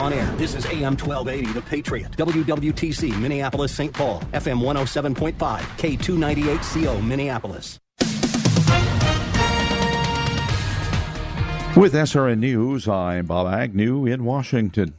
On air, this is AM 1280, The Patriot. WWTC, Minneapolis, St. Paul. FM 107.5, K298CO, Minneapolis. With SRN News, I'm Bob Agnew in Washington.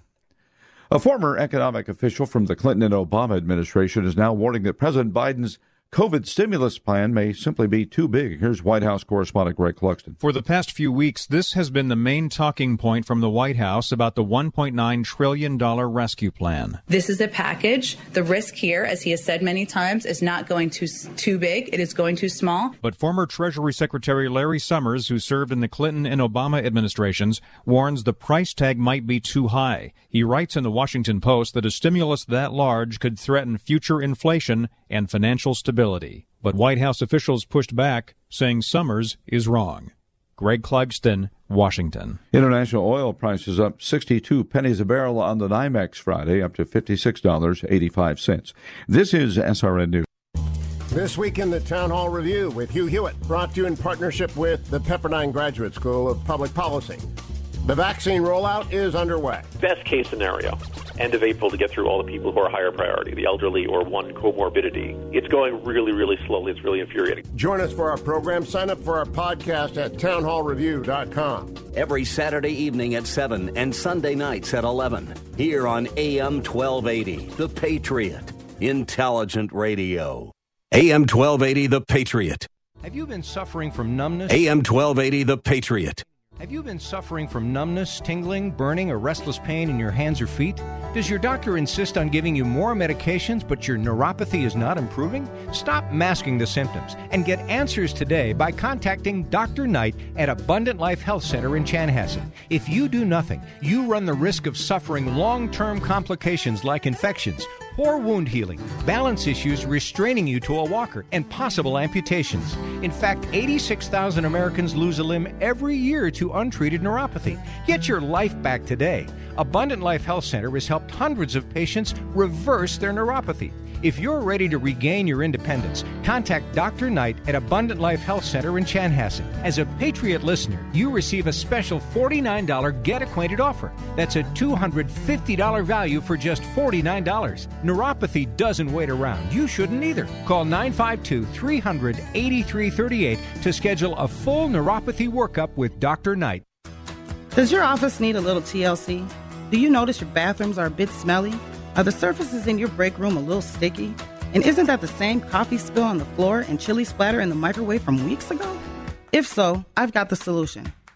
A former economic official from the Clinton and Obama administration is now warning that President Biden's COVID stimulus plan may simply be too big. Here's White House correspondent Greg Clugston. For the past few weeks, this has been the main talking point from the White House about the $1.9 trillion rescue plan. This is a package. The risk here, as he has said many times, is not going too, too big. It is going too small. But former Treasury Secretary Larry Summers, who served in the Clinton and Obama administrations, warns the price tag might be too high. He writes in the Washington Post that a stimulus that large could threaten future inflation and financial stability. But White House officials pushed back, saying Summers is wrong. Greg Clugston, Washington. International oil prices up 62 pennies a barrel on the NYMEX Friday, up to $56.85. This is SRN News. This week in the Town Hall Review with Hugh Hewitt, brought to you in partnership with the Pepperdine Graduate School of Public Policy. The vaccine rollout is underway. Best case scenario, end of April to get through all the people who are higher priority, the elderly or one comorbidity. It's going really, really slowly. It's really infuriating. Join us for our program. Sign up for our podcast at townhallreview.com. Every Saturday evening at 7 and Sunday nights at 11. Here on AM 1280, The Patriot. Intelligent radio. AM 1280, The Patriot. Have you been suffering from numbness? AM 1280, The Patriot. Have you been suffering from numbness, tingling, burning, or restless pain in your hands or feet? Does your doctor insist on giving you more medications, but your neuropathy is not improving? Stop masking the symptoms and get answers today by contacting Dr. Knight at Abundant Life Health Center in Chanhassen. If you do nothing, you run the risk of suffering long term complications like infections poor wound healing, balance issues restraining you to a walker, and possible amputations. In fact, 86,000 Americans lose a limb every year to untreated neuropathy. Get your life back today. Abundant Life Health Center has helped hundreds of patients reverse their neuropathy. If you're ready to regain your independence, contact Dr. Knight at Abundant Life Health Center in Chanhassen. As a Patriot listener, you receive a special $49 Get Acquainted offer. That's a $250 value for just $49. Neuropathy doesn't wait around. You shouldn't either. Call 952 300 8338 to schedule a full neuropathy workup with Dr. Knight. Does your office need a little TLC? Do you notice your bathrooms are a bit smelly? Are the surfaces in your break room a little sticky? And isn't that the same coffee spill on the floor and chili splatter in the microwave from weeks ago? If so, I've got the solution.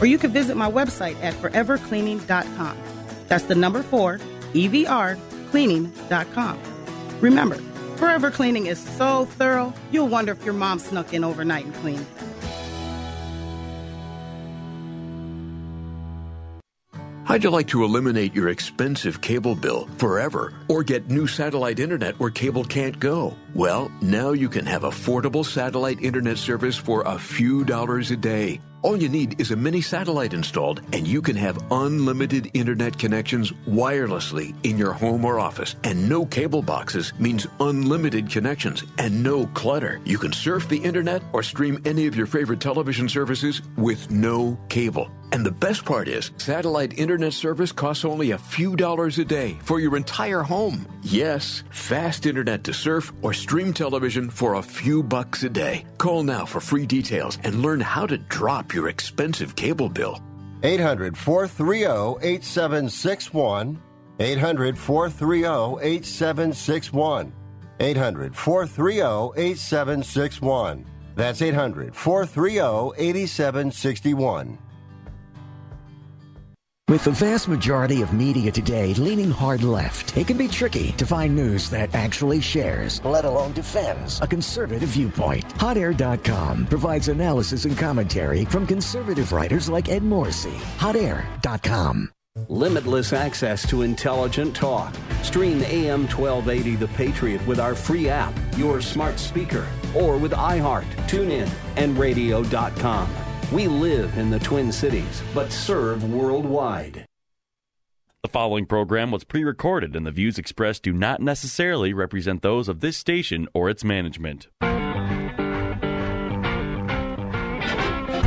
Or you can visit my website at forevercleaning.com. That's the number four, EVR, cleaning.com. Remember, Forever Cleaning is so thorough, you'll wonder if your mom snuck in overnight and cleaned. How'd you like to eliminate your expensive cable bill forever or get new satellite internet where cable can't go? Well, now you can have affordable satellite internet service for a few dollars a day. All you need is a mini satellite installed, and you can have unlimited internet connections wirelessly in your home or office. And no cable boxes means unlimited connections and no clutter. You can surf the internet or stream any of your favorite television services with no cable. And the best part is, satellite internet service costs only a few dollars a day for your entire home. Yes, fast internet to surf or stream television for a few bucks a day. Call now for free details and learn how to drop your expensive cable bill. 800 430 8761. 800 430 8761. 800 430 8761. That's 800 430 8761. With the vast majority of media today leaning hard left, it can be tricky to find news that actually shares, let alone defends, a conservative viewpoint. HotAir.com provides analysis and commentary from conservative writers like Ed Morrissey. HotAir.com. Limitless access to intelligent talk. Stream AM 1280 The Patriot with our free app, your smart speaker, or with iHeart, TuneIn, and radio.com. We live in the Twin Cities, but serve worldwide. The following program was pre recorded, and the views expressed do not necessarily represent those of this station or its management.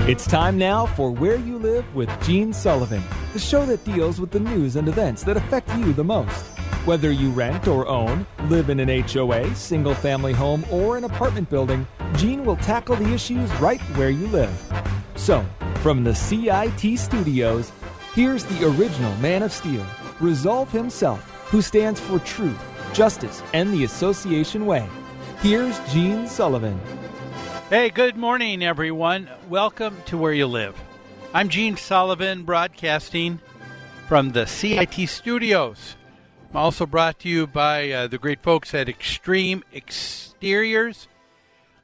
It's time now for Where You Live with Gene Sullivan, the show that deals with the news and events that affect you the most. Whether you rent or own, live in an HOA, single family home, or an apartment building, Gene will tackle the issues right where you live. So, from the CIT studios, here's the original Man of Steel, Resolve himself, who stands for truth, justice, and the association way. Here's Gene Sullivan. Hey, good morning, everyone. Welcome to Where You Live. I'm Gene Sullivan, broadcasting from the CIT studios. I'm also brought to you by uh, the great folks at Extreme Exteriors.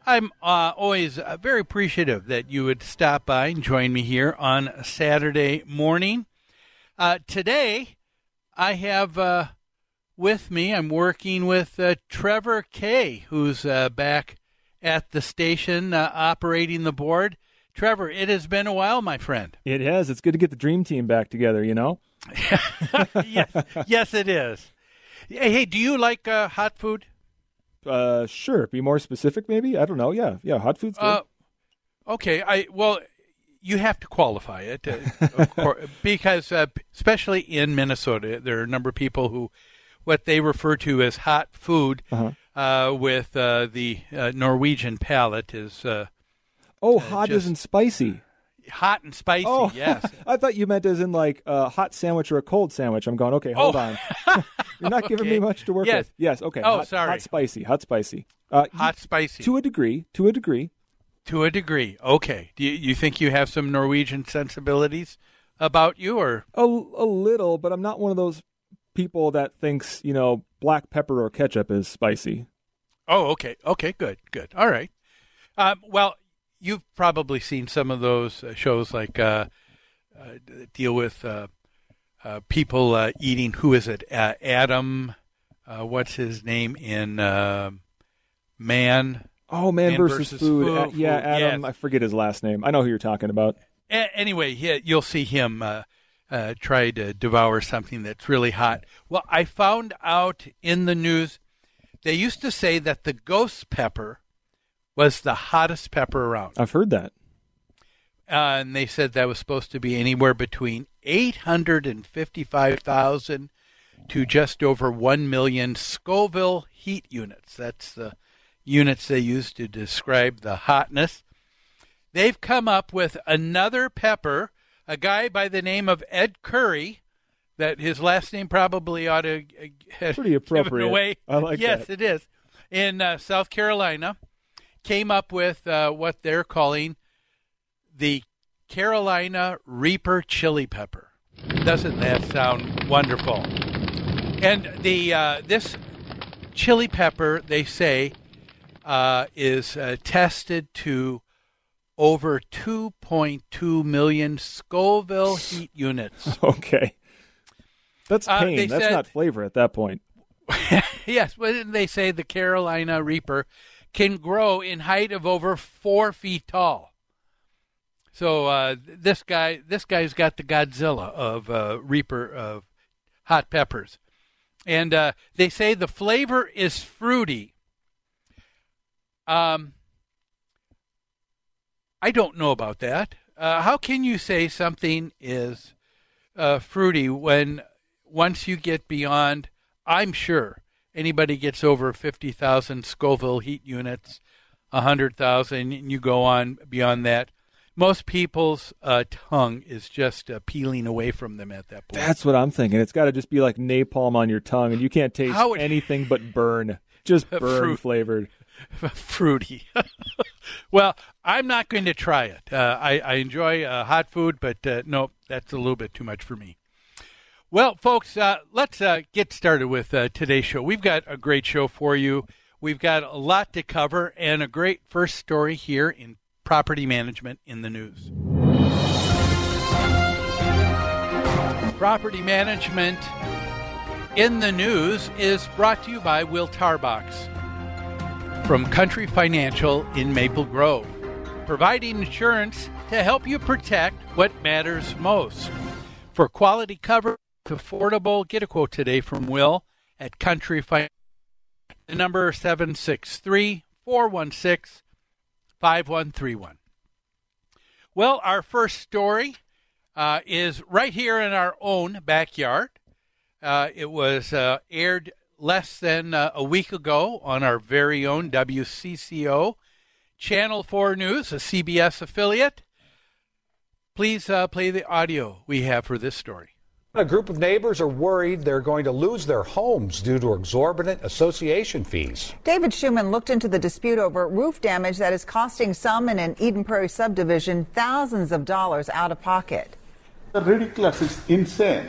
I'm uh, always uh, very appreciative that you would stop by and join me here on Saturday morning. Uh, today, I have uh, with me, I'm working with uh, Trevor Kay, who's back at the station operating the board. Trevor, it has been a while, my friend. It has. It's good to get the dream team back together, you know? yes, yes, it is. Hey, hey do you like uh, hot food? Uh, sure. Be more specific, maybe. I don't know. Yeah, yeah. Hot food's good. Uh, okay. I well, you have to qualify it, uh, course, because uh, especially in Minnesota, there are a number of people who what they refer to as hot food uh-huh. uh, with uh, the uh, Norwegian palate is. Uh, oh, hot just, isn't spicy. Hot and spicy, oh, yes. I thought you meant as in like a hot sandwich or a cold sandwich. I'm going, okay, hold oh. on. You're not okay. giving me much to work yes. with. Yes, okay. Oh, hot, sorry. Hot spicy, hot spicy. Uh, hot spicy. To a degree, to a degree. To a degree. Okay. Do you, you think you have some Norwegian sensibilities about you, or a, a little? But I'm not one of those people that thinks you know black pepper or ketchup is spicy. Oh, okay. Okay, good, good. All right. Um, well, you've probably seen some of those uh, shows like uh, uh, deal with uh, uh, people uh, eating. Who is it? Adam. what's his name in Man? Oh, Man, Man versus, versus Food. Food. yeah, Adam. yes. I forget his last name. I know who you're talking about. A- anyway, he, you'll see him try to devour something that's really hot. Well, I found out in the news they used to say that the ghost pepper was the hottest pepper around. I've heard that. Uh, and they said that was supposed to be anywhere between 855,000 to just over 1 million Scoville heat units. That's the units they use to describe the hotness. They've come up with another pepper, a guy by the name of Ed Currie, that his last name probably ought to get Pretty appropriate. away. I like yes, that. it is. In uh, South Carolina, came up with uh, what they're calling the Carolina Reaper chili pepper. Doesn't that sound wonderful? And the uh, this chili pepper, they say, uh, is uh, tested to over 2.2 million Scoville heat units. Okay. That's Uh, pain. That's said- not flavor at that point. yes, but didn't they say the Carolina Reaper can grow in height of over four feet tall? So uh, this guy, this guy's got the Godzilla of uh, Reaper of hot peppers, and uh, they say the flavor is fruity. Um, I don't know about that. Uh, how can you say something is uh, fruity when once you get beyond? I'm sure anybody gets over 50,000 Scoville heat units, 100,000, and you go on beyond that, most people's uh, tongue is just uh, peeling away from them at that point. That's what I'm thinking. It's got to just be like napalm on your tongue, and you can't taste would- anything but burn, just burn Fruit. flavored. fruity. well, I'm not going to try it. Uh, I, I enjoy uh, hot food, but uh, no, that's a little bit too much for me. Well, folks, uh, let's uh, get started with uh, today's show. We've got a great show for you. We've got a lot to cover and a great first story here in property management in the news. Property management in the news is brought to you by Will Tarbox from Country Financial in Maple Grove, providing insurance to help you protect what matters most. For quality coverage, affordable, get a quote today from Will at Country Financial. The number 763 416 5131. Well, our first story uh, is right here in our own backyard. Uh, it was uh, aired less than uh, a week ago on our very own WCCO Channel 4 News, a CBS affiliate. Please uh, play the audio we have for this story. A group of neighbors are worried they're going to lose their homes due to exorbitant association fees. David Schuman looked into the dispute over roof damage that is costing some in an Eden Prairie subdivision thousands of dollars out of pocket. ridiculous. It's insane.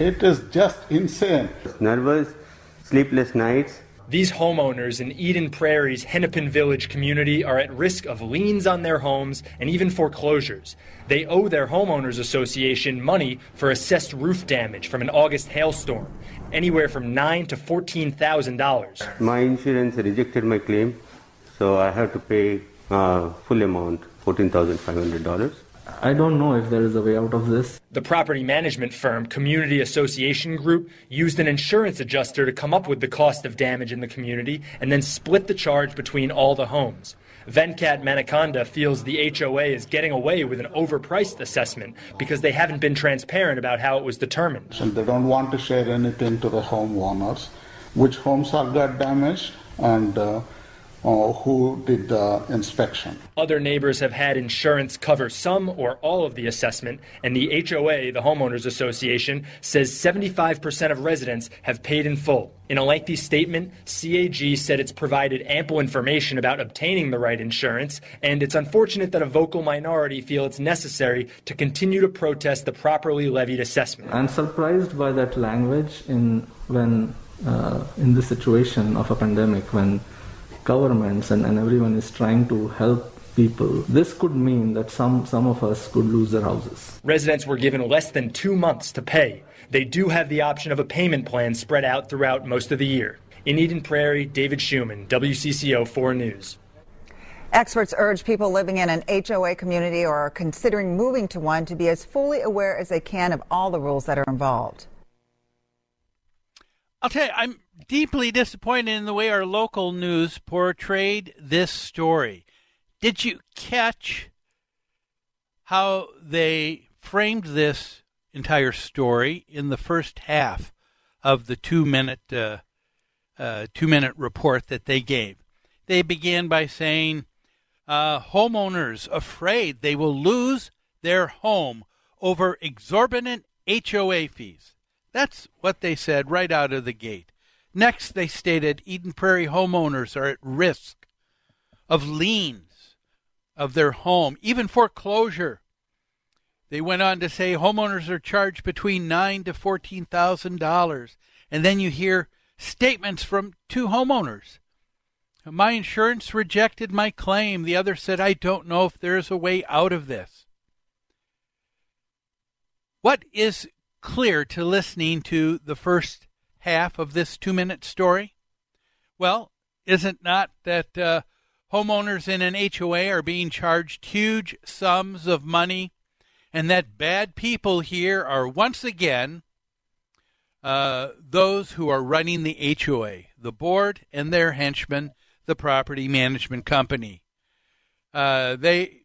It is just insane. Nervous, sleepless nights. These homeowners in Eden Prairie's Hennepin Village community are at risk of liens on their homes and even foreclosures. They owe their homeowners association money for assessed roof damage from an August hailstorm, anywhere from nine to fourteen thousand dollars. My insurance rejected my claim, so I have to pay uh, full amount, fourteen thousand five hundred dollars. I don't know if there is a way out of this. The property management firm Community Association Group used an insurance adjuster to come up with the cost of damage in the community and then split the charge between all the homes. Venkat Manikonda feels the HOA is getting away with an overpriced assessment because they haven't been transparent about how it was determined. And they don't want to share anything to the homeowners, which homes have got damaged and uh, uh, who did the inspection. Other neighbors have had insurance cover some or all of the assessment, and the HOA, the Homeowners Association, says 75% of residents have paid in full. In a lengthy statement, CAG said it's provided ample information about obtaining the right insurance, and it's unfortunate that a vocal minority feel it's necessary to continue to protest the properly levied assessment. I'm surprised by that language in when uh, in this situation of a pandemic when governments and, and everyone is trying to help people. This could mean that some, some of us could lose their houses. Residents were given less than two months to pay. They do have the option of a payment plan spread out throughout most of the year. In Eden Prairie, David Schuman, WCCO 4 News. Experts urge people living in an HOA community or are considering moving to one to be as fully aware as they can of all the rules that are involved. I'll tell you, I'm deeply disappointed in the way our local news portrayed this story. Did you catch how they framed this entire story in the first half of the two minute uh, uh, two minute report that they gave? They began by saying, uh, "Homeowners afraid they will lose their home over exorbitant HOA fees." That's what they said right out of the gate. Next, they stated Eden Prairie homeowners are at risk of liens of their home, even foreclosure. They went on to say homeowners are charged between nine to fourteen thousand dollars, and then you hear statements from two homeowners. My insurance rejected my claim. The other said, I don't know if there is a way out of this. What is clear to listening to the first half of this two minute story? Well, is it not that uh, homeowners in an HOA are being charged huge sums of money and that bad people here are once again uh, those who are running the HOA, the board and their henchmen, the property management company? Uh, they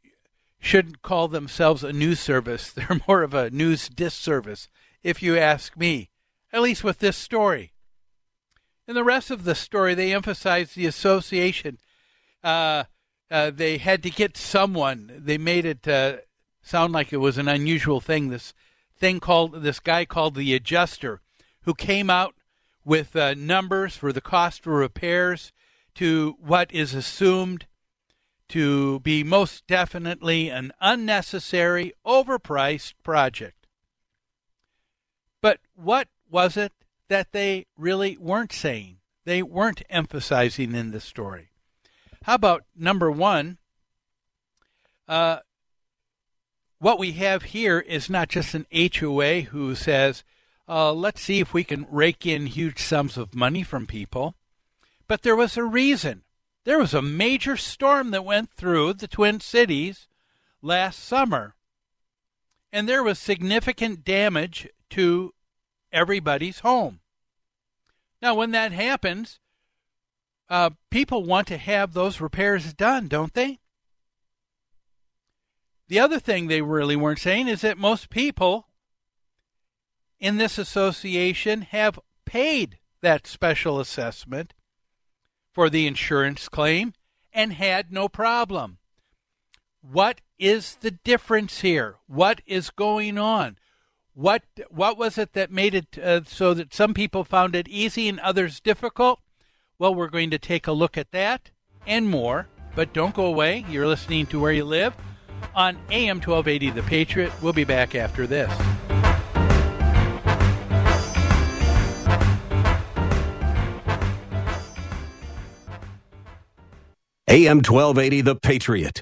shouldn't call themselves a news service. They're more of a news disservice, if you ask me, at least with this story. In the rest of the story, they emphasize the association uh, uh, they had to get someone. They made it uh, sound like it was an unusual thing. This thing called this guy called the adjuster, who came out with uh, numbers for the cost for repairs to what is assumed to be most definitely an unnecessary, overpriced project. But what was it that they really weren't saying? They weren't emphasizing in the story. How about number one? Uh, what we have here is not just an HOA who says, uh, let's see if we can rake in huge sums of money from people. But there was a reason. There was a major storm that went through the Twin Cities last summer. And there was significant damage to everybody's home. Now, when that happens, uh, people want to have those repairs done, don't they? The other thing they really weren't saying is that most people in this association have paid that special assessment for the insurance claim and had no problem. What is the difference here? What is going on? What what was it that made it uh, so that some people found it easy and others difficult? Well, we're going to take a look at that and more. But don't go away. You're listening to Where You Live on AM 1280 The Patriot. We'll be back after this. AM 1280 The Patriot.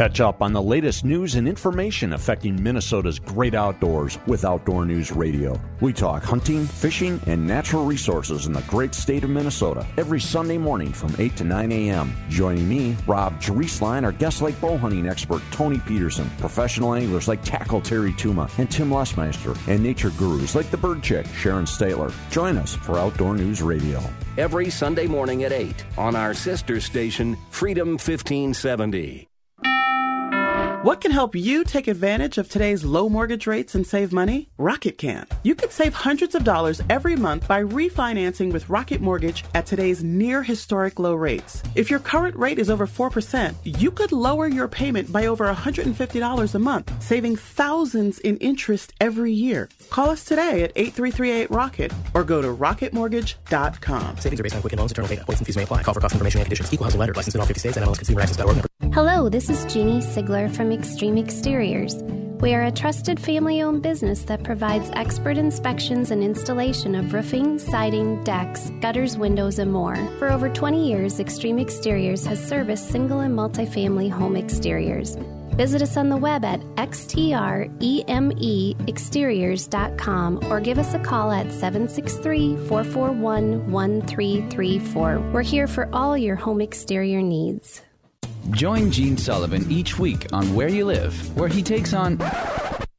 Catch up on the latest news and information affecting Minnesota's great outdoors with Outdoor News Radio. We talk hunting, fishing, and natural resources in the great state of Minnesota every Sunday morning from 8 to 9 a.m. Joining me, Rob Drieslein, our guest lake bow hunting expert Tony Peterson, professional anglers like Tackle Terry Tuma and Tim Lesmeister, and nature gurus like the Bird Chick Sharon Stiteler. Join us for Outdoor News Radio. Every Sunday morning at 8 on our sister station, Freedom 1570. What can help you take advantage of today's low mortgage rates and save money? Rocket can. You could save hundreds of dollars every month by refinancing with Rocket Mortgage at today's near historic low rates. If your current rate is over 4%, you could lower your payment by over $150 a month, saving thousands in interest every year. Call us today at 8338 Rocket or go to rocketmortgage.com. Savings are based on Quicken Loans, internal data. Points and fees may apply. Call for cost information and conditions. Equal housing lender. Licensed in all 50 states. and NMLSconsumeraccess.org. Hello, this is Jeannie Sigler from Extreme Exteriors. We are a trusted family owned business that provides expert inspections and installation of roofing, siding, decks, gutters, windows, and more. For over 20 years, Extreme Exteriors has serviced single and multifamily home exteriors. Visit us on the web at xtremeexteriors.com or give us a call at 763 441 1334. We're here for all your home exterior needs. Join Gene Sullivan each week on Where You Live, where he takes on.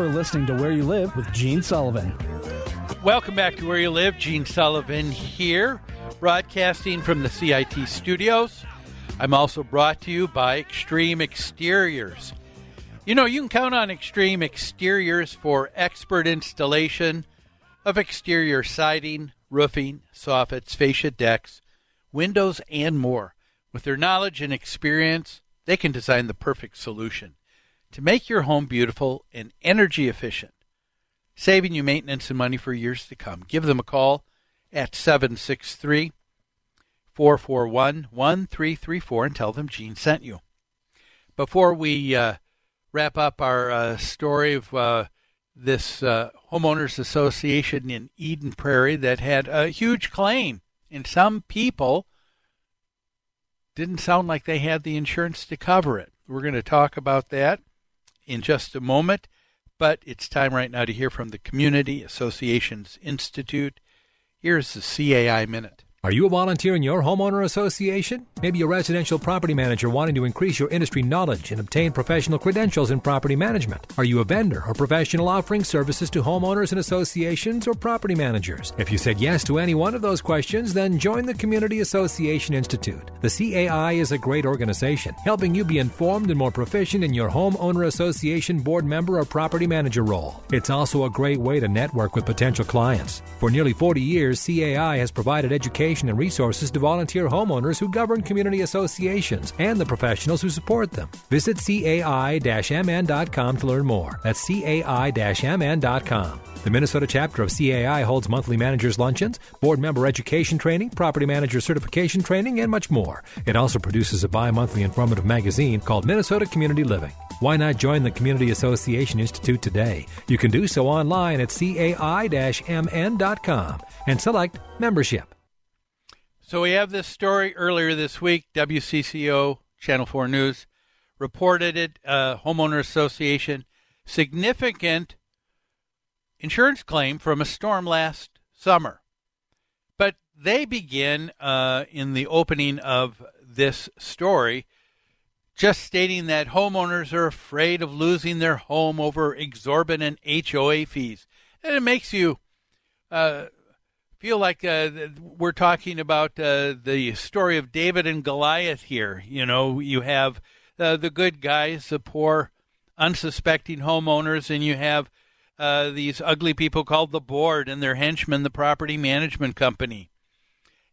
Listening to Where You Live with Gene Sullivan. Welcome back to Where You Live. Gene Sullivan here, broadcasting from the CIT studios. I'm also brought to you by Extreme Exteriors. You know, you can count on Extreme Exteriors for expert installation of exterior siding, roofing, soffits, fascia decks, windows, and more. With their knowledge and experience, they can design the perfect solution to make your home beautiful and energy efficient, saving you maintenance and money for years to come. Give them a call at 763 441 1334 and tell them Gene sent you. Before we uh, wrap up our uh, story of uh, this uh, homeowners association in Eden Prairie that had a huge claim, and some people didn't sound like they had the insurance to cover it. We're going to talk about that in just a moment, but it's time right now to hear from the Community Associations Institute. Here's the CAI Minute. Are you a volunteer in your homeowner association? Maybe a residential property manager wanting to increase your industry knowledge and obtain professional credentials in property management. Are you a vendor or professional offering services to homeowners and associations or property managers? If you said yes to any one of those questions, then join the Community Association Institute. The CAI is a great organization, helping you be informed and more proficient in your homeowner association board member or property manager role. It's also a great way to network with potential clients. For nearly 40 years, CAI has provided education and resources to volunteer homeowners who govern community associations and the professionals who support them. Visit cai-mn.com to learn more. That's cai-mn.com. The Minnesota chapter of CAI holds monthly managers' luncheons, board member education training, property manager certification training, and much more. It also produces a bi monthly informative magazine called Minnesota Community Living. Why not join the Community Association Institute today? You can do so online at cai-mn.com and select membership. So we have this story earlier this week. WCCO Channel 4 News reported it. Uh, homeowner Association significant insurance claim from a storm last summer. But they begin uh, in the opening of this story just stating that homeowners are afraid of losing their home over exorbitant HOA fees. And it makes you uh, feel like uh, we're talking about uh, the story of David and Goliath here. You know, you have uh, the good guys, the poor, unsuspecting homeowners, and you have uh, these ugly people called the board and their henchmen, the property management company.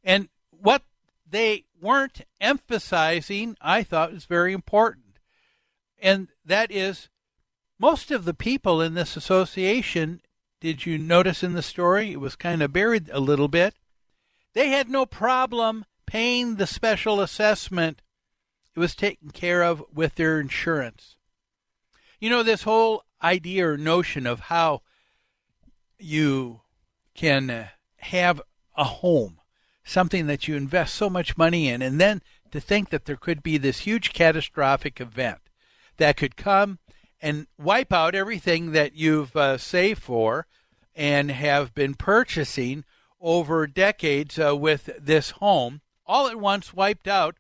And what they weren't emphasizing, I thought, was very important. And that is most of the people in this association did you notice in the story? It was kind of buried a little bit. They had no problem paying the special assessment. It was taken care of with their insurance. You know, this whole idea or notion of how you can uh, have a home, something that you invest so much money in, and then to think that there could be this huge catastrophic event that could come and wipe out everything that you've uh, saved for and have been purchasing over decades uh, with this home, all at once wiped out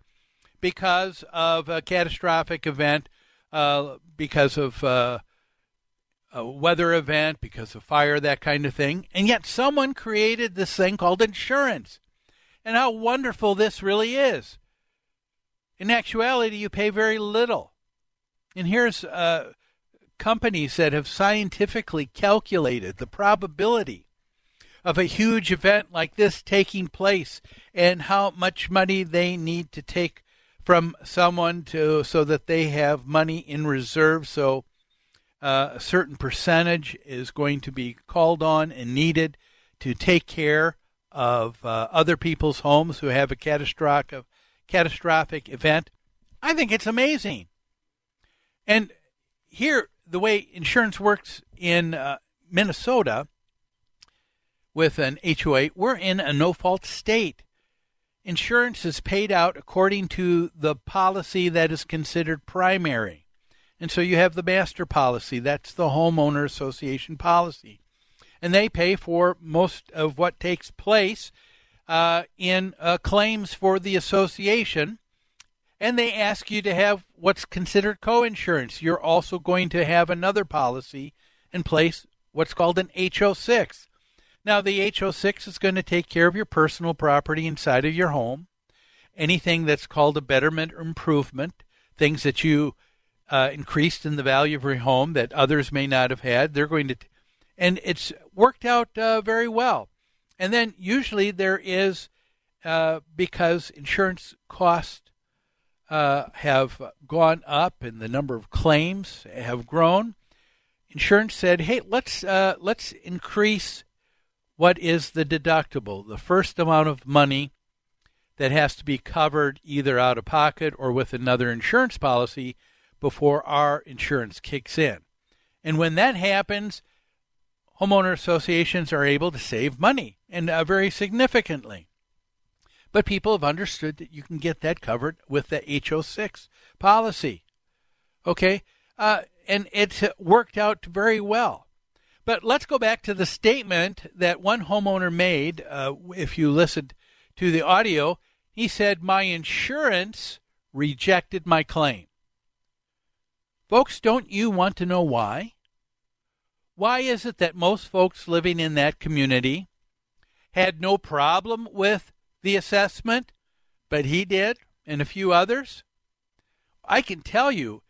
because of a catastrophic event, uh, because of uh, a weather event, because of fire, that kind of thing. And yet someone created this thing called insurance. And how wonderful this really is. In actuality, you pay very little. And here's uh, companies that have scientifically calculated the probability of a huge event like this taking place and how much money they need to take from someone to so that they have money in reserve so uh, a certain percentage is going to be called on and needed to take care of uh, other people's homes who have a catastrophic catastrophic event. I think it's amazing. And here the way insurance works in uh, Minnesota with an HOA, we're in a no fault state. Insurance is paid out according to the policy that is considered primary. And so you have the master policy, that's the homeowner association policy. And they pay for most of what takes place uh, in uh, claims for the association and they ask you to have what's considered co-insurance. You're also going to have another policy in place what's called an HO6. Now, the HO6 is going to take care of your personal property inside of your home, anything that's called a betterment or improvement, things that you uh, increased in the value of your home that others may not have had. They're going to, t- and it's worked out uh, very well. And then usually there is, uh, because insurance costs uh, have gone up and the number of claims have grown. Insurance said, "Hey, let's uh, let's increase what is the deductible, the first amount of money that has to be covered either out of pocket or with another insurance policy before our insurance kicks in." And when that happens, homeowner associations are able to save money and uh, very significantly. But people have understood that you can get that covered with the HO6 policy. Okay? Uh, and it's worked out very well. But let's go back to the statement that one homeowner made. Uh, if you listened to the audio, he said, My insurance rejected my claim. Folks, don't you want to know why? Why is it that most folks living in that community had no problem with the assessment, but he did, and a few others. I can tell you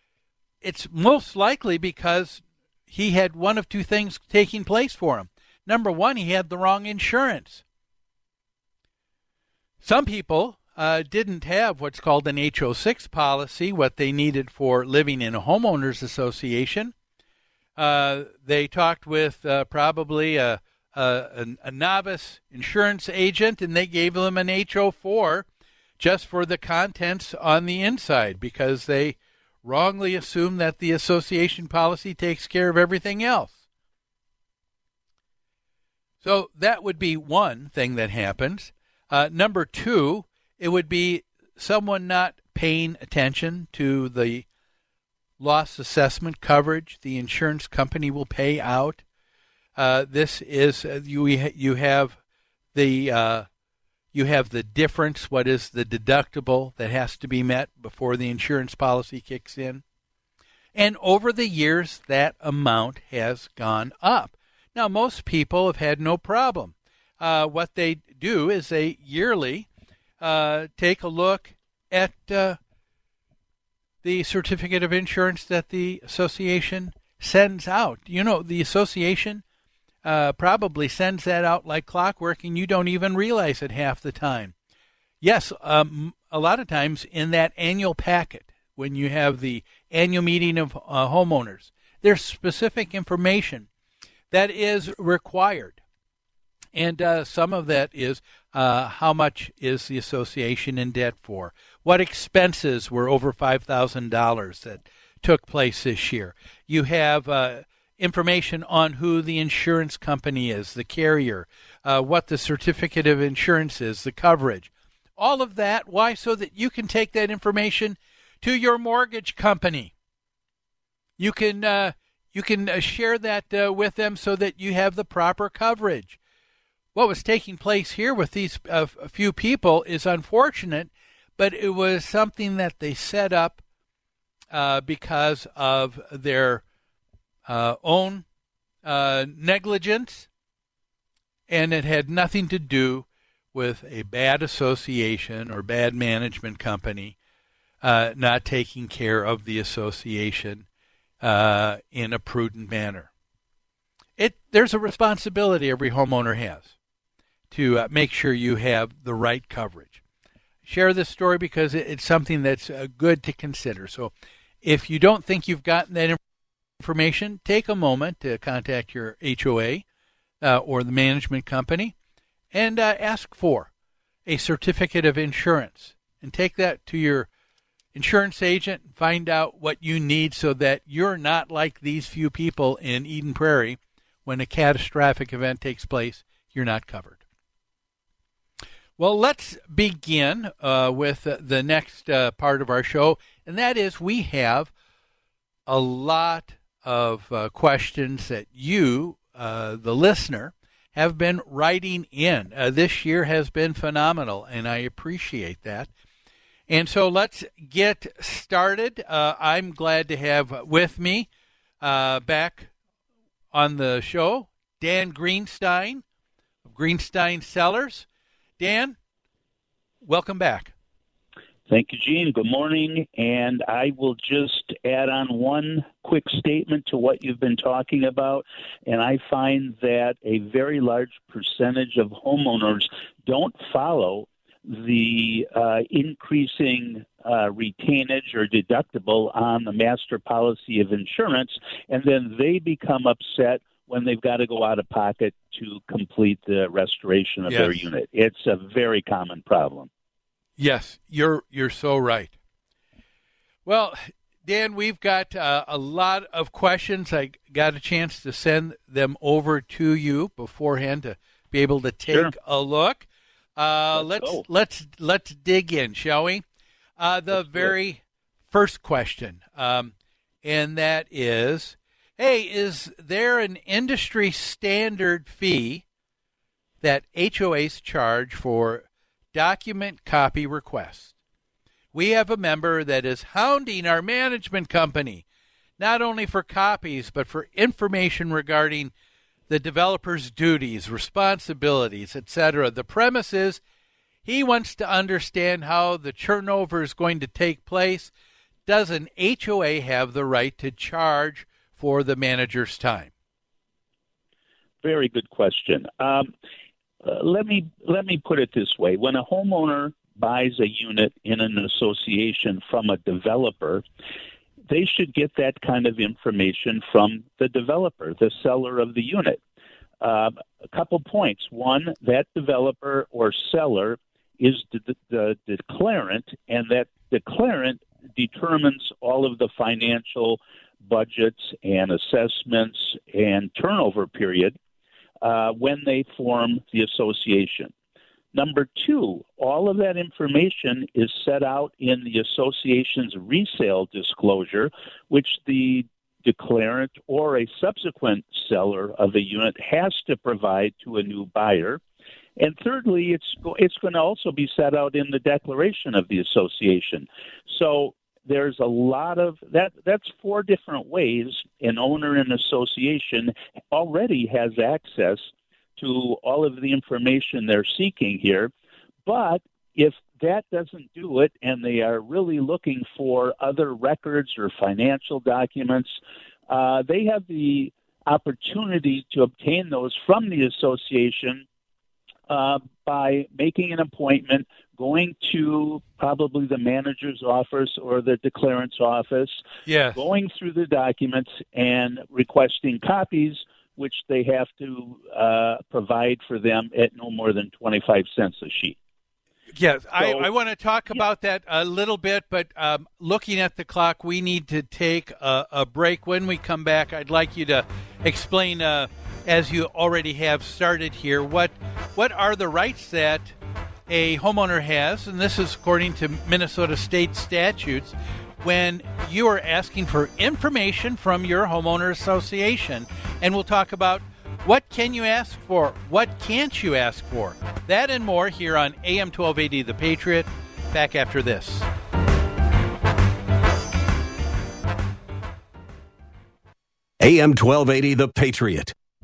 it's most likely because he had one of two things taking place for him. Number one, he had the wrong insurance. Some people uh, didn't have what's called an HO6 policy, what they needed for living in a homeowners association. Uh, they talked with uh, probably a, a, a, novice insurance agent, and they gave them an HO4 just for the contents on the inside because they wrongly assume that the association policy takes care of everything else. So that would be one thing that happens. Uh, number two, it would be someone not paying attention to the loss assessment coverage the insurance company will pay out uh, this is uh, you you have the uh, you have the difference. What is the deductible that has to be met before the insurance policy kicks in? And over the years, that amount has gone up. Now, most people have had no problem. Uh, what they do is they yearly uh, take a look at the certificate of insurance that the association sends out. You know, the association uh, probably sends that out like clockwork, and you don't even realize it half the time. Yes, um, a lot of times in that annual packet, when you have the annual meeting of uh, homeowners, there's specific information that is required. And uh, some of that is uh, how much is the association in debt for? What expenses were over $5,000 that took place this year? You have uh, information on who the insurance company is, the carrier, uh, what the certificate of insurance is, the coverage. All of that. Why? So that you can take that information to your mortgage company. You can uh, you can uh, share that uh, with them so that you have the proper coverage. What was taking place here with these uh, few people is unfortunate, but it was something that they set up uh, because of their uh, own uh, negligence, and it had nothing to do with a bad association or bad management company uh, not taking care of the association uh, in a prudent manner. It there's a responsibility every homeowner has to uh, make sure you have the right coverage. Share this story because it's something that's uh, good to consider. So, if you don't think you've gotten that information information, take a moment to contact your HOA uh, or the management company and uh, ask for a certificate of insurance and take that to your insurance agent and find out what you need so that you're not like these few people in Eden Prairie when a catastrophic event takes place, you're not covered. Well, let's begin uh, with the next uh, part of our show, and that is we have a lot of uh, questions that you, uh, the listener, have been writing in. Uh, this year has been phenomenal, and I appreciate that. And so let's get started. Uh, I'm glad to have with me uh, back on the show Dan Greenstein of Greenstein Sellers. Dan, welcome back. Thank you, Gene. Good morning. And I will just add on one quick statement to what you've been talking about. And I find that a very large percentage of homeowners don't follow the uh, increasing uh, retainage or deductible on the master policy of insurance, and then they become upset when they've got to go out of pocket to complete the restoration of Yes. their unit. It's a very common problem. Yes, you're you're so right. Well, Dan, we've got uh, a lot of questions. I got a chance to send them over to you beforehand to be able to take Sure. a look. Uh, let's go. let's let's dig in, shall we? Uh, the very first question, um, and that is, hey, is there an industry standard fee that HOAs charge for document copy request. We have a member that is hounding our management company, not only for copies, but for information regarding the developer's duties, responsibilities, etc. The premise is he wants to understand how the turnover is going to take place. Does an HOA have the right to charge for the manager's time? Very good question. Um, uh, let me let me put it this way: when a homeowner buys a unit in an association from a developer, they should get that kind of information from the developer, the seller of the unit. Uh, a couple points. One, that developer or seller is the, the, the declarant, and that declarant determines all of the financial budgets and assessments and turnover period uh, when they form the association. Number two, all of that information is set out in the association's resale disclosure, which the declarant or a subsequent seller of a unit has to provide to a new buyer. And thirdly, it's it's going to also be set out in the declaration of the association. So there's a lot of that. That's four different ways an owner in association already has access to all of the information they're seeking here. But if that doesn't do it and they are really looking for other records or financial documents, uh, they have the opportunity to obtain those from the association uh, by making an appointment, going to probably the manager's office or the declarant's office, Yes. going through the documents and requesting copies, which they have to uh, provide for them at no more than 25 cents a sheet. Yes, I, So- I want to talk about that a little bit, but um, looking at the clock, we need to take a, a break. When we come back, I'd like you to explain, uh, as you already have started here, what what are the rights that a homeowner has, and this is according to Minnesota state statutes, when you are asking for information from your homeowner association, and we'll talk about what can you ask for? What can't you ask for? That and more here on AM 1280 The Patriot. Back after this. AM 1280 The Patriot.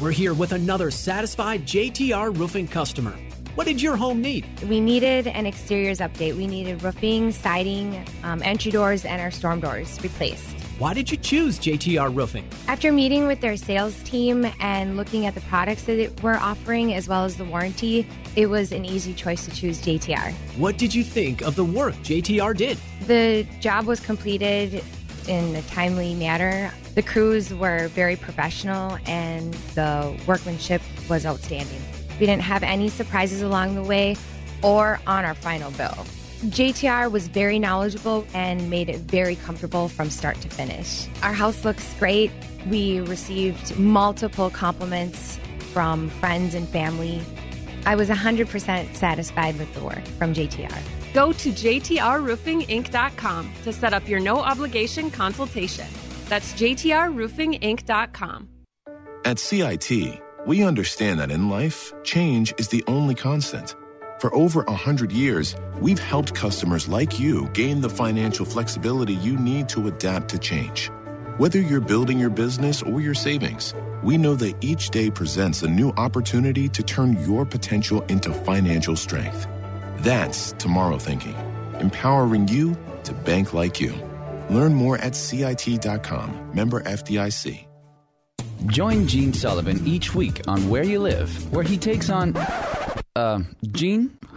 We're here with another satisfied JTR roofing customer. What did your home need? We needed an exteriors update. We needed roofing, siding, um, entry doors, and our storm doors replaced. Why did you choose JTR Roofing? After meeting with their sales team and looking at the products that we're offering as well as the warranty, it was an easy choice to choose JTR. What did you think of the work JTR did? The job was completed in a timely manner. The crews were very professional and the workmanship was outstanding. We didn't have any surprises along the way or on our final bill. JTR was very knowledgeable and made it very comfortable from start to finish. Our house looks great. We received multiple compliments from friends and family. I was 100% satisfied with the work from JTR. Go to JTRRoofingInc.com to set up your no obligation consultation. That's JTRRoofingInc.com. At CIT, we understand that in life, change is the only constant. For over 100 years, we've helped customers like you gain the financial flexibility you need to adapt to change. Whether you're building your business or your savings, we know that each day presents a new opportunity to turn your potential into financial strength. That's tomorrow thinking, empowering you to bank like you. Learn more at CIT.com, member FDIC. Join Gene Sullivan each week on Where You Live, where he takes on. Uh, Gene,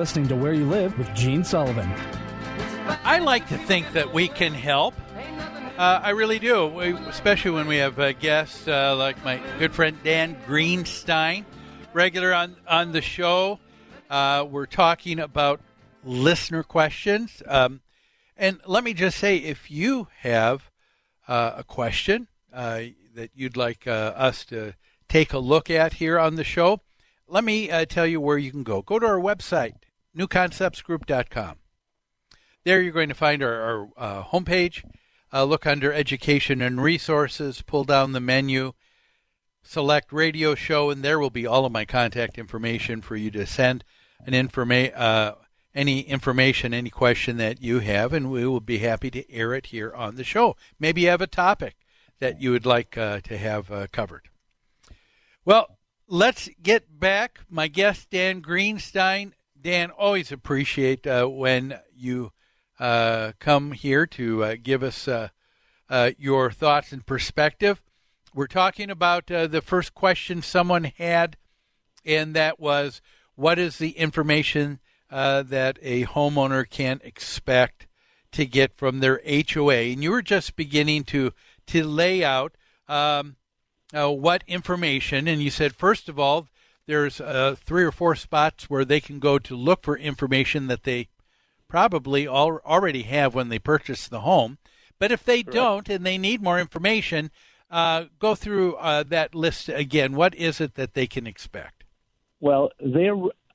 Listening to Where You Live with Gene Sullivan. I like to think that we can help. Uh, I really do, we, especially when we have uh, guests uh, like my good friend Dan Greenstein, regular on, on the show. Uh, we're talking about listener questions. Um, and let me just say if you have uh, a question uh, that you'd like us to take a look at here on the show, let me tell you where you can go. Go to our website, newconceptsgroup.com. There you're going to find our, our uh, homepage. Uh, look under Education and Resources, pull down the menu, select Radio Show, and there will be all of my contact information for you to send an informa- uh, any information, any question that you have, and we will be happy to air it here on the show. Maybe you have a topic that you would like uh, to have uh, covered. Well, let's get back. My guest, Dan Greenstein. Dan, always appreciate uh, when you uh, come here to uh, give us uh, uh, your thoughts and perspective. We're talking about the first question someone had, and that was what is the information that a homeowner can expect to get from their HOA? And you were just beginning to, to lay out um, what information, and you said, first of all, there's three or four spots where they can go to look for information that they probably all, already have when they purchase the home. But if they Correct. don't and they need more information, uh, go through uh, that list again. What is it that they can expect? Well,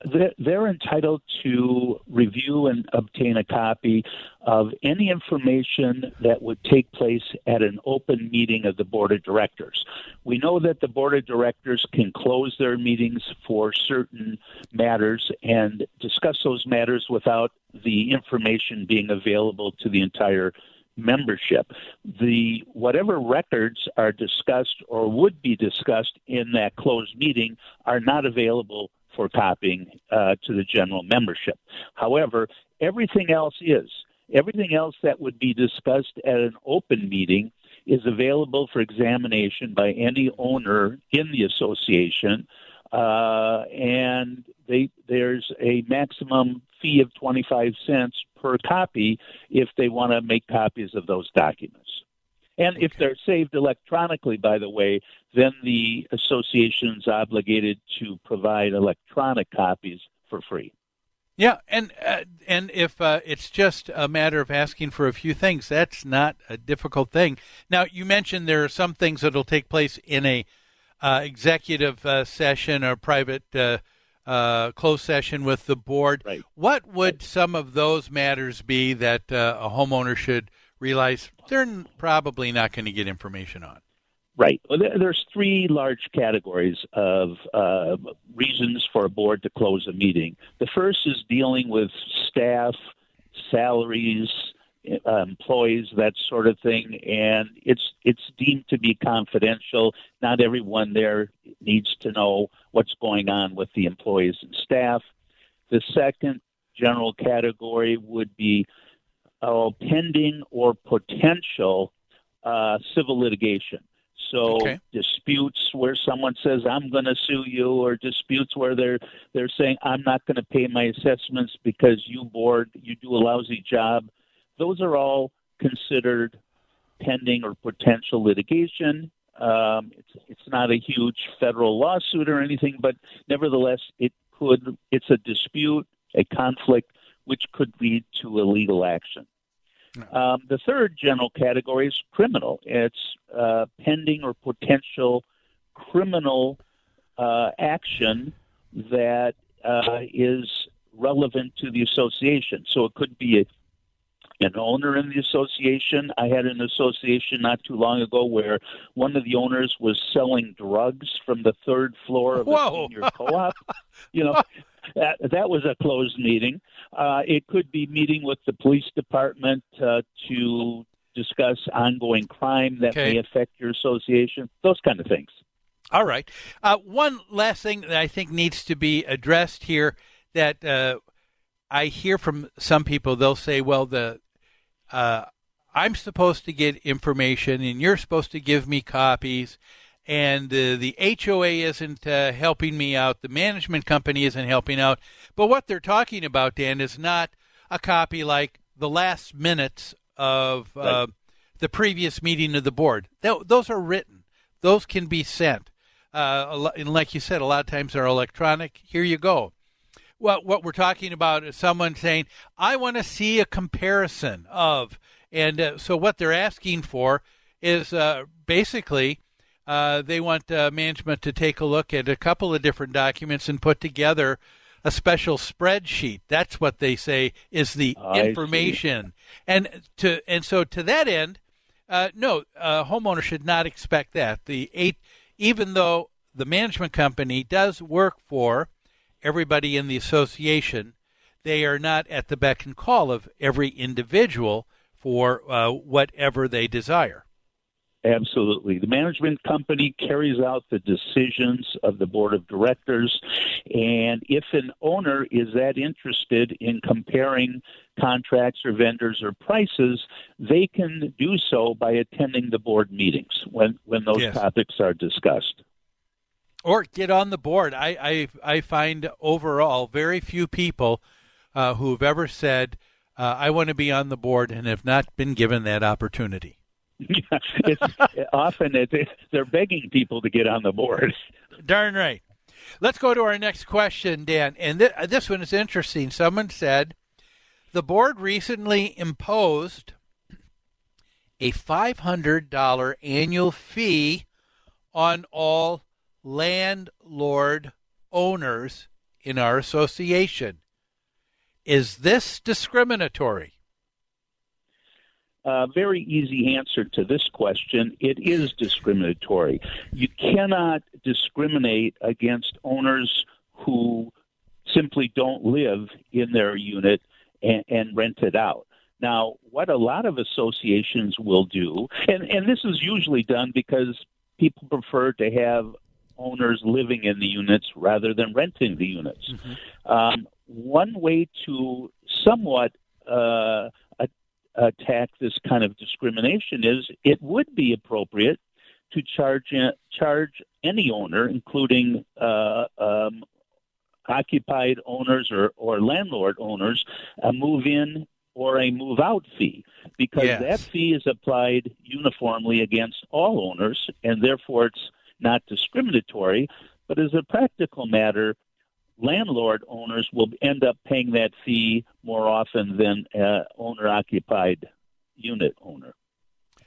they're they're entitled to review and obtain a copy of any information that would take place at an open meeting of the board of directors. We know that the board of directors can close their meetings for certain matters and discuss those matters without the information being available to the entire membership. The whatever records are discussed or would be discussed in that closed meeting are not available for copying uh, to the general membership. However, everything else is. Everything else that would be discussed at an open meeting is available for examination by any owner in the association, uh, and they, there's a maximum fee of 25 cents per copy if they want to make copies of those documents. And if they're saved electronically, by the way, then the association is obligated to provide electronic copies for free. Yeah, and uh, and if uh, it's just a matter of asking for a few things, that's not a difficult thing. Now, you mentioned there are some things that'll take place in a uh, executive uh, session or private uh, uh, closed session with the board. Right. What would some of those matters be that a homeowner should realize they're probably not going to get information on? Right. Well, there's three large categories of uh, reasons for a board to close a meeting. The first is dealing with staff, salaries, uh, employees, that sort of thing, and it's it's deemed to be confidential. Not everyone there needs to know what's going on with the employees and staff. The second general category would be uh, pending or potential uh, civil litigation. So Okay. disputes where someone says I'm going to sue you, or disputes where they're they're saying I'm not going to pay my assessments because you board you do a lousy job. Those are all considered pending or potential litigation. Um, it's it's not a huge federal lawsuit or anything, but nevertheless, it could. It's a dispute, a conflict, which could lead to a legal action. Um, the third general category is criminal. It's uh, pending or potential criminal uh, action that uh, is relevant to the association. So it could be a, an owner in the association. I had an association not too long ago where one of the owners was selling drugs from the third floor of a Whoa. senior co-op. you know, that, that was a closed meeting. Uh, it could be meeting with the police department uh, to discuss ongoing crime that Okay. may affect your association. Those kind of things. All right. Uh, one last thing that I think needs to be addressed here that uh, I hear from some people, they'll say, well, the uh, I'm supposed to get information and you're supposed to give me copies, and uh, the HOA isn't uh, helping me out, the management company isn't helping out. But what they're talking about, Dan, is not a copy like the last minutes of uh, Right. the previous meeting of the board. Th- those are written, those can be sent. Uh, and like you said, a lot of times they're electronic. Here you go. Well, what we're talking about is someone saying, I want to see a comparison of. And uh, so what they're asking for is uh, basically uh, they want uh, management to take a look at a couple of different documents and put together a special spreadsheet. That's what they say is the I see. information. And to and so to that end, uh, no, uh, homeowner should not expect that. The eight, even though the management company does work for everybody in the association, they are not at the beck and call of every individual for uh, whatever they desire. Absolutely. The management company carries out the decisions of the board of directors. And if an owner is that interested in comparing contracts or vendors or prices, they can do so by attending the board meetings when, when those Yes. topics are discussed. or get on the board. I I, I find overall very few people uh, who have ever said uh, I want to be on the board and have not been given that opportunity. it's often it, they're begging people to get on the board. Darn right. Let's go to our next question, Dan. And th- uh, this one is interesting. Someone said the board recently imposed a $500 annual fee on all landlord owners in our association. Is this discriminatory? A very easy answer to this question. It is discriminatory. You cannot discriminate against owners who simply don't live in their unit and, and rent it out. Now, what a lot of associations will do, and, and this is usually done because people prefer to have owners living in the units rather than renting the units. Um, one way to somewhat uh, attack this kind of discrimination is it would be appropriate to charge charge any owner, including uh, um, occupied owners or, or landlord owners, a move in or a move out fee, because Yes. that fee is applied uniformly against all owners, and therefore it's not discriminatory. But as a practical matter, landlord owners will end up paying that fee more often than uh, owner occupied unit owner.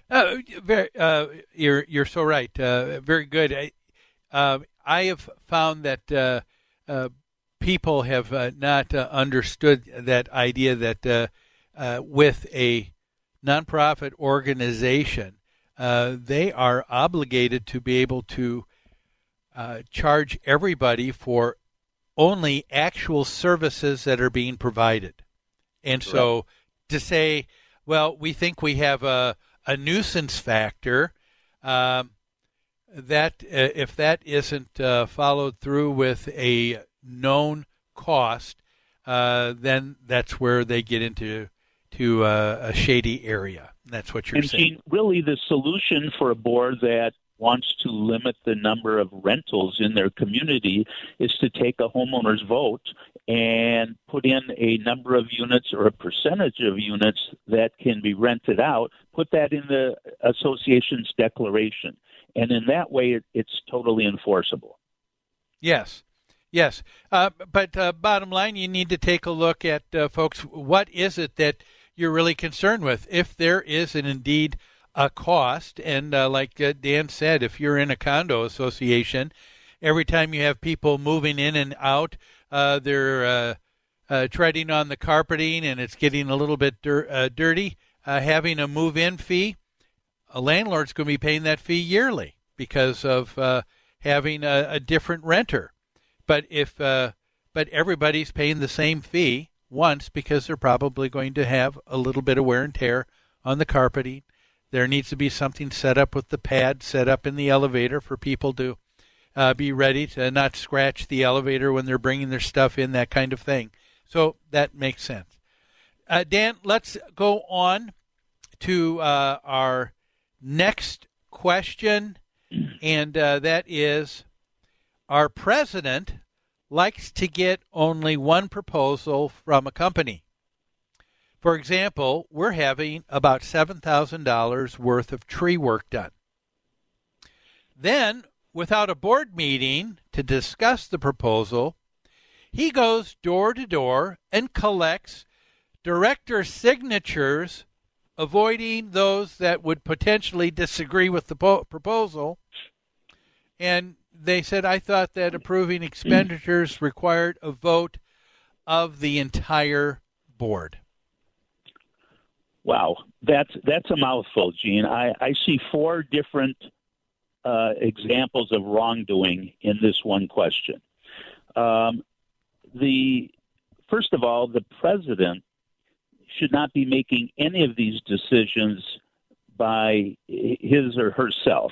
Uh, very, uh, you're you're so right. Uh, very good. I, uh, I have found that uh, uh, people have not understood that idea that with a nonprofit organization, they are obligated to be able to charge everybody for only actual services that are being provided. And so to say, well, we think we have a, a nuisance factor, um, that uh, if that isn't uh, followed through with a known cost, uh, then that's where they get into to uh, a shady area. That's what you're and saying. Really, the solution for a board that wants to limit the number of rentals in their community is to take a homeowner's vote and put in a number of units or a percentage of units that can be rented out, put that in the association's declaration. And in that way, it, it's totally enforceable. Yes. Yes. Uh, but uh, bottom line, you need to take a look at, uh, folks, what is it that you're really concerned with? If there is an indeed a cost. And uh, like uh, Dan said, if you're in a condo association, every time you have people moving in and out, uh, they're uh, uh, treading on the carpeting and it's getting a little bit dir- uh, dirty. having a move in fee, a landlord's going to be paying that fee yearly because of having a, a, different renter. But if but everybody's paying the same fee once because they're probably going to have a little bit of wear and tear on the carpeting there needs to be something set up with the pad set up in the elevator for people to uh, be ready to not scratch the elevator when they're bringing their stuff in, that kind of thing. So that makes sense. Uh, Dan, let's go on to uh, our next question, and uh, that is Our president likes to get only one proposal from a company. For example, we're having about $7,000 worth of tree work done. Then, without a board meeting to discuss the proposal, he goes door to door and collects director signatures, avoiding those that would potentially disagree with the po- proposal. And they said, I thought that approving expenditures required a vote of the entire board. Wow, that's that's a mouthful, Gene. I, I see four different uh, examples of wrongdoing in this one question. Um, the first of all, the president should not be making any of these decisions by his or herself.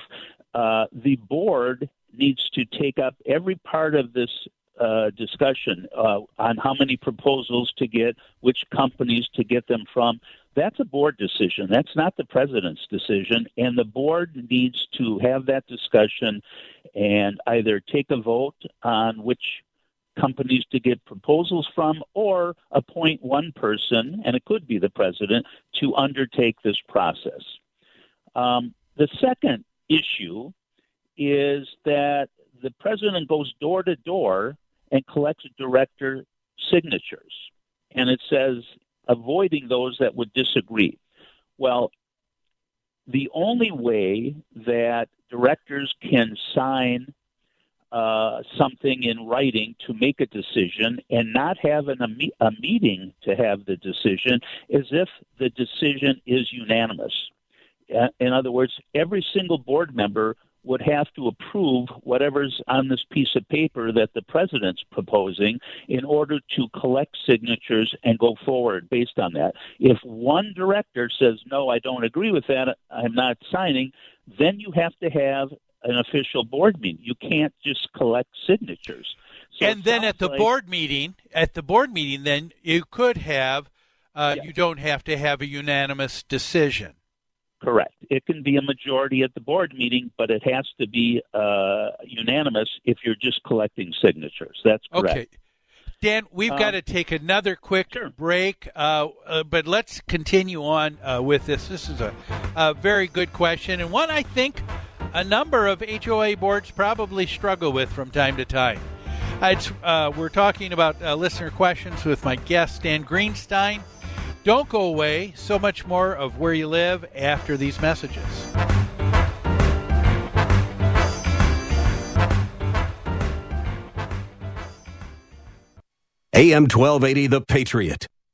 Uh, the board needs to take up every part of this uh, discussion uh, on how many proposals to get, which companies to get them from. That's a board decision. That's not the president's decision. And the board needs to have that discussion and either take a vote on which companies to get proposals from or appoint one person, and it could be the president, to undertake this process. Um, the second issue is that the president goes door to door and collects director signatures. And it says avoiding those that would disagree. Well, the only way that directors can sign uh, something in writing to make a decision and not have an, a, a meeting to have the decision is if the decision is unanimous. Uh, in other words, every single board member would have to approve whatever's on this piece of paper that the president's proposing in order to collect signatures and go forward based on that. If one director says, no, I don't agree with that, I'm not signing, then you have to have an official board meeting. You can't just collect signatures. So and then at the like, board meeting, at the board meeting, then you could have, uh, you don't have to have a unanimous decision. Correct. It can be a majority at the board meeting, but it has to be uh, unanimous if you're just collecting signatures. That's correct. Okay. Dan, we've got to take another quick sure. break, uh, uh, but let's continue on uh, with this. This is a, a, very good question, and one I think a number of HOA boards probably struggle with from time to time. uh, we're talking about uh, listener questions with my guest, Dan Greenstein. Don't go away. So much more of Where You Live after these messages. AM 1280, The Patriot.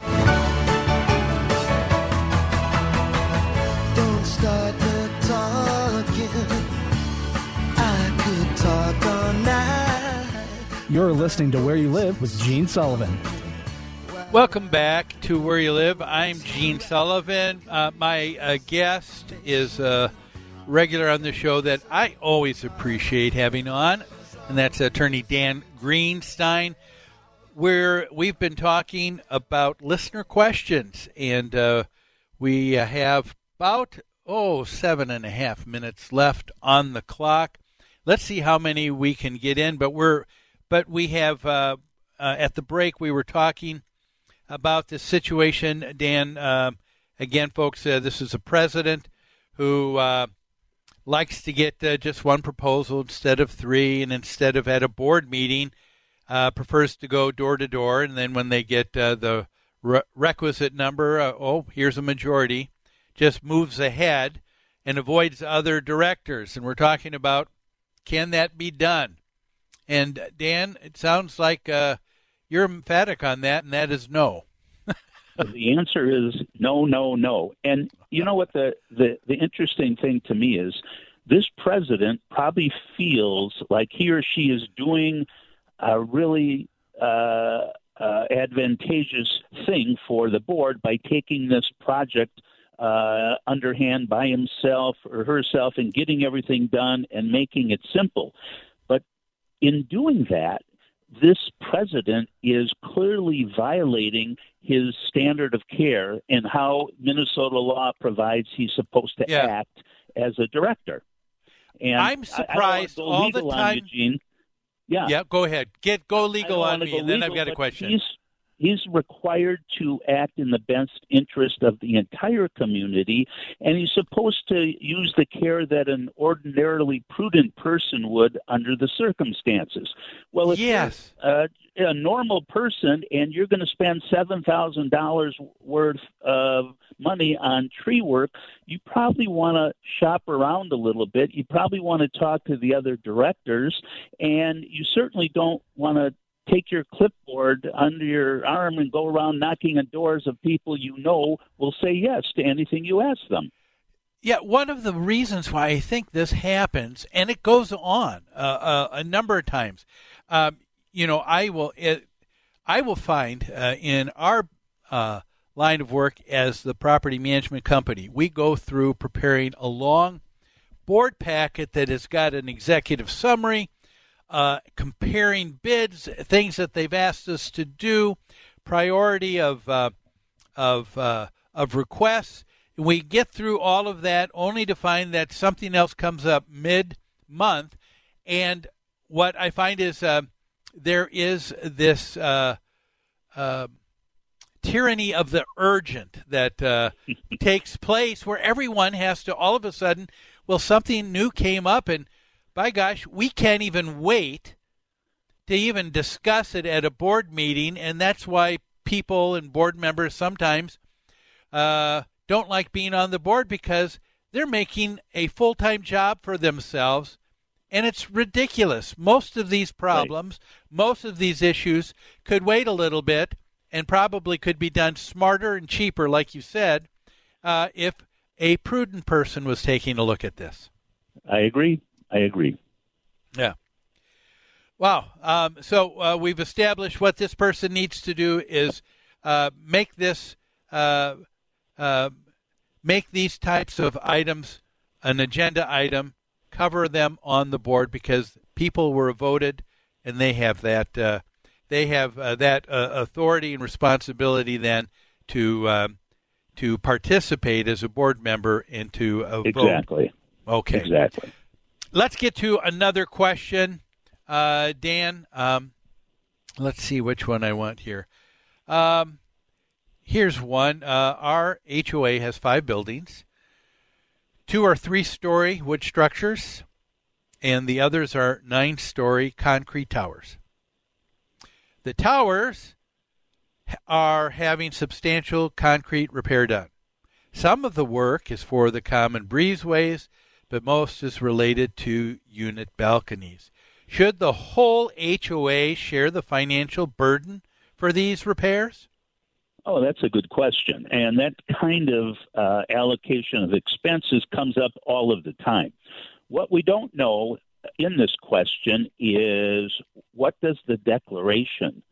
Don't start the talking. I could talk all night. You're listening to Where You Live with Gene Sullivan. Welcome back to Where You Live. I'm Gene Sullivan. Uh, my uh, guest is a regular on the show that I always appreciate having on, and that's attorney Dan Greenstein. Where we've been talking about listener questions, and uh, we have about oh seven and a half minutes left on the clock. Let's see how many we can get in, but we're but we have uh, uh, at the break we were talking about this situation, Dan. Uh, again, folks, uh, this is a president who uh, likes to get uh, just one proposal instead of three, and instead of at a board meeting, uh, prefers to go door to door. And then when they get uh, the re- requisite number, oh, here's a majority, just moves ahead and avoids other directors. And we're talking about can that be done? And Dan, it sounds like you're emphatic on that, and that is no. the answer is no, no, no. And you know what the, the the interesting thing to me is this president probably feels like he or she is doing a really uh, uh, advantageous thing for the board by taking this project uh, underhand by himself or herself and getting everything done and making it simple. But in doing that, this president is clearly violating his standard of care and how Minnesota law provides he's supposed to Yeah. act as a director. And I'm surprised all the legal on you, time. Gene. Yeah. Yeah, go ahead. Get go legal on me, and then I've got a question. He's, he's required to act in the best interest of the entire community, and he's supposed to use the care that an ordinarily prudent person would under the circumstances. Well, if yes. you're a, a normal person and you're going to spend seven thousand dollars worth of money on tree work, you probably want to shop around a little bit. You probably want to talk to the other directors, and you certainly don't want to take your clipboard under your arm and go around knocking on doors of people you know will say yes to anything you ask them. Yeah, one of the reasons why I think this happens, and it goes on uh, uh, a number of times. Um, you know, I will it, I will find uh, in our uh, line of work as the property management company, we go through preparing a long board packet that has got an executive summary, uh, comparing bids, things that they've asked us to do, priority of uh, of uh, of requests. We get through all of that only to find that something else comes up mid month, and what I find is uh, there is this uh, uh, tyranny of the urgent that uh, takes place where everyone has to all of a sudden, well, something new came up, and by gosh, we can't even wait to even discuss it at a board meeting, and that's why people and board members sometimes uh, don't like being on the board because they're making a full time job for themselves, and it's ridiculous. Most of these problems, most of these issues could wait a little bit and probably could be done smarter and cheaper, like you said, uh, if a prudent person was taking a look at this. I agree. I agree. Yeah. Wow. Um, so uh, we've established what this person needs to do is uh, make this uh, uh, make these types of items an agenda item, cover them on the board because people were voted and they have that uh, they have uh, that uh, authority and responsibility then to um to participate as a board member into a vote. Exactly. Okay. Exactly. Let's get to another question, uh, Dan. Um, let's see which one I want here. Um, here's one. Uh, our HOA has five buildings. Two are three story wood structures, and the others are nine story concrete towers. The towers are having substantial concrete repair done. Some of the work is for the common breezeways, but most is related to unit balconies. Should the whole HOA share the financial burden for these repairs? Oh, that's a good question. And that kind of uh, allocation of expenses comes up all of the time. What we don't know in this question is what does the declaration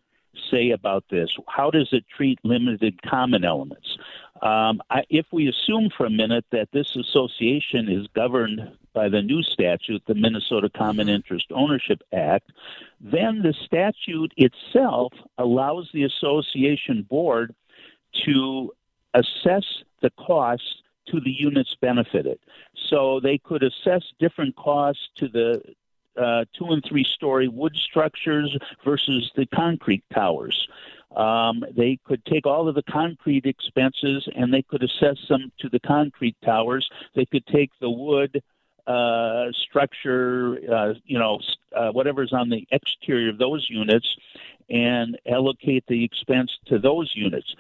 say about this? How does it treat limited common elements? Um, I, if we assume for a minute that this association is governed by the new statute, the Minnesota Common Interest Ownership Act, then the statute itself allows the association board to assess the costs to the units benefited. So they could assess different costs to the uh, two and three story wood structures versus the concrete towers. Um, they could take all of the concrete expenses and they could assess them to the concrete towers. They could take the wood uh, structure, uh, you know, uh, whatever's on the exterior of those units, and allocate the expense to those units.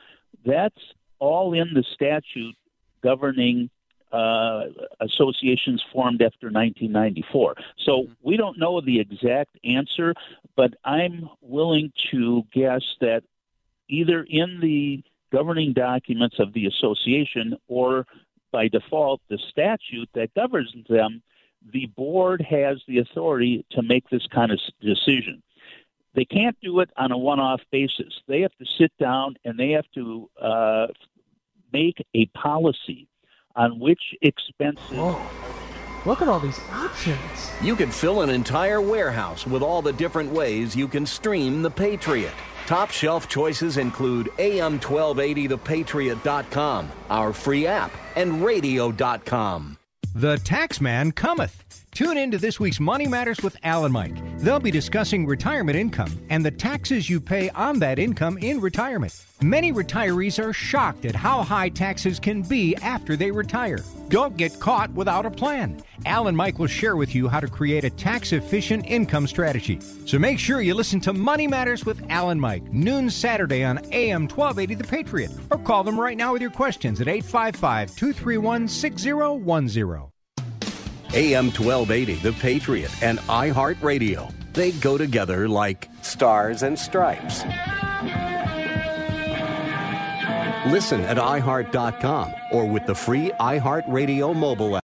That's all in the statute governing uh, associations formed after 1994. So we don't know the exact answer, but I'm willing to guess that either in the governing documents of the association or by default the statute that governs them, the board has the authority to make this kind of decision. They can't do it on a one off basis. They have to sit down and they have to uh, make a policy on which expenses Look at all these options. You could fill an entire warehouse with all the different ways you can stream The Patriot. Top shelf choices include AM1280thepatriot.com, our free app, and radio.com. The Taxman cometh. Tune in to this week's Money Matters with Al and Mike. They'll be discussing retirement income and the taxes you pay on that income in retirement. Many retirees are shocked at how high taxes can be after they retire. Don't get caught without a plan. Al and Mike will share with you how to create a tax efficient income strategy. So make sure you listen to Money Matters with Al and Mike, noon Saturday on AM 1280 The Patriot, or call them right now with your questions at 855 231 6010. AM 1280, The Patriot, and iHeartRadio. They go together like stars and stripes. Listen at iHeart.com or with the free iHeartRadio mobile app.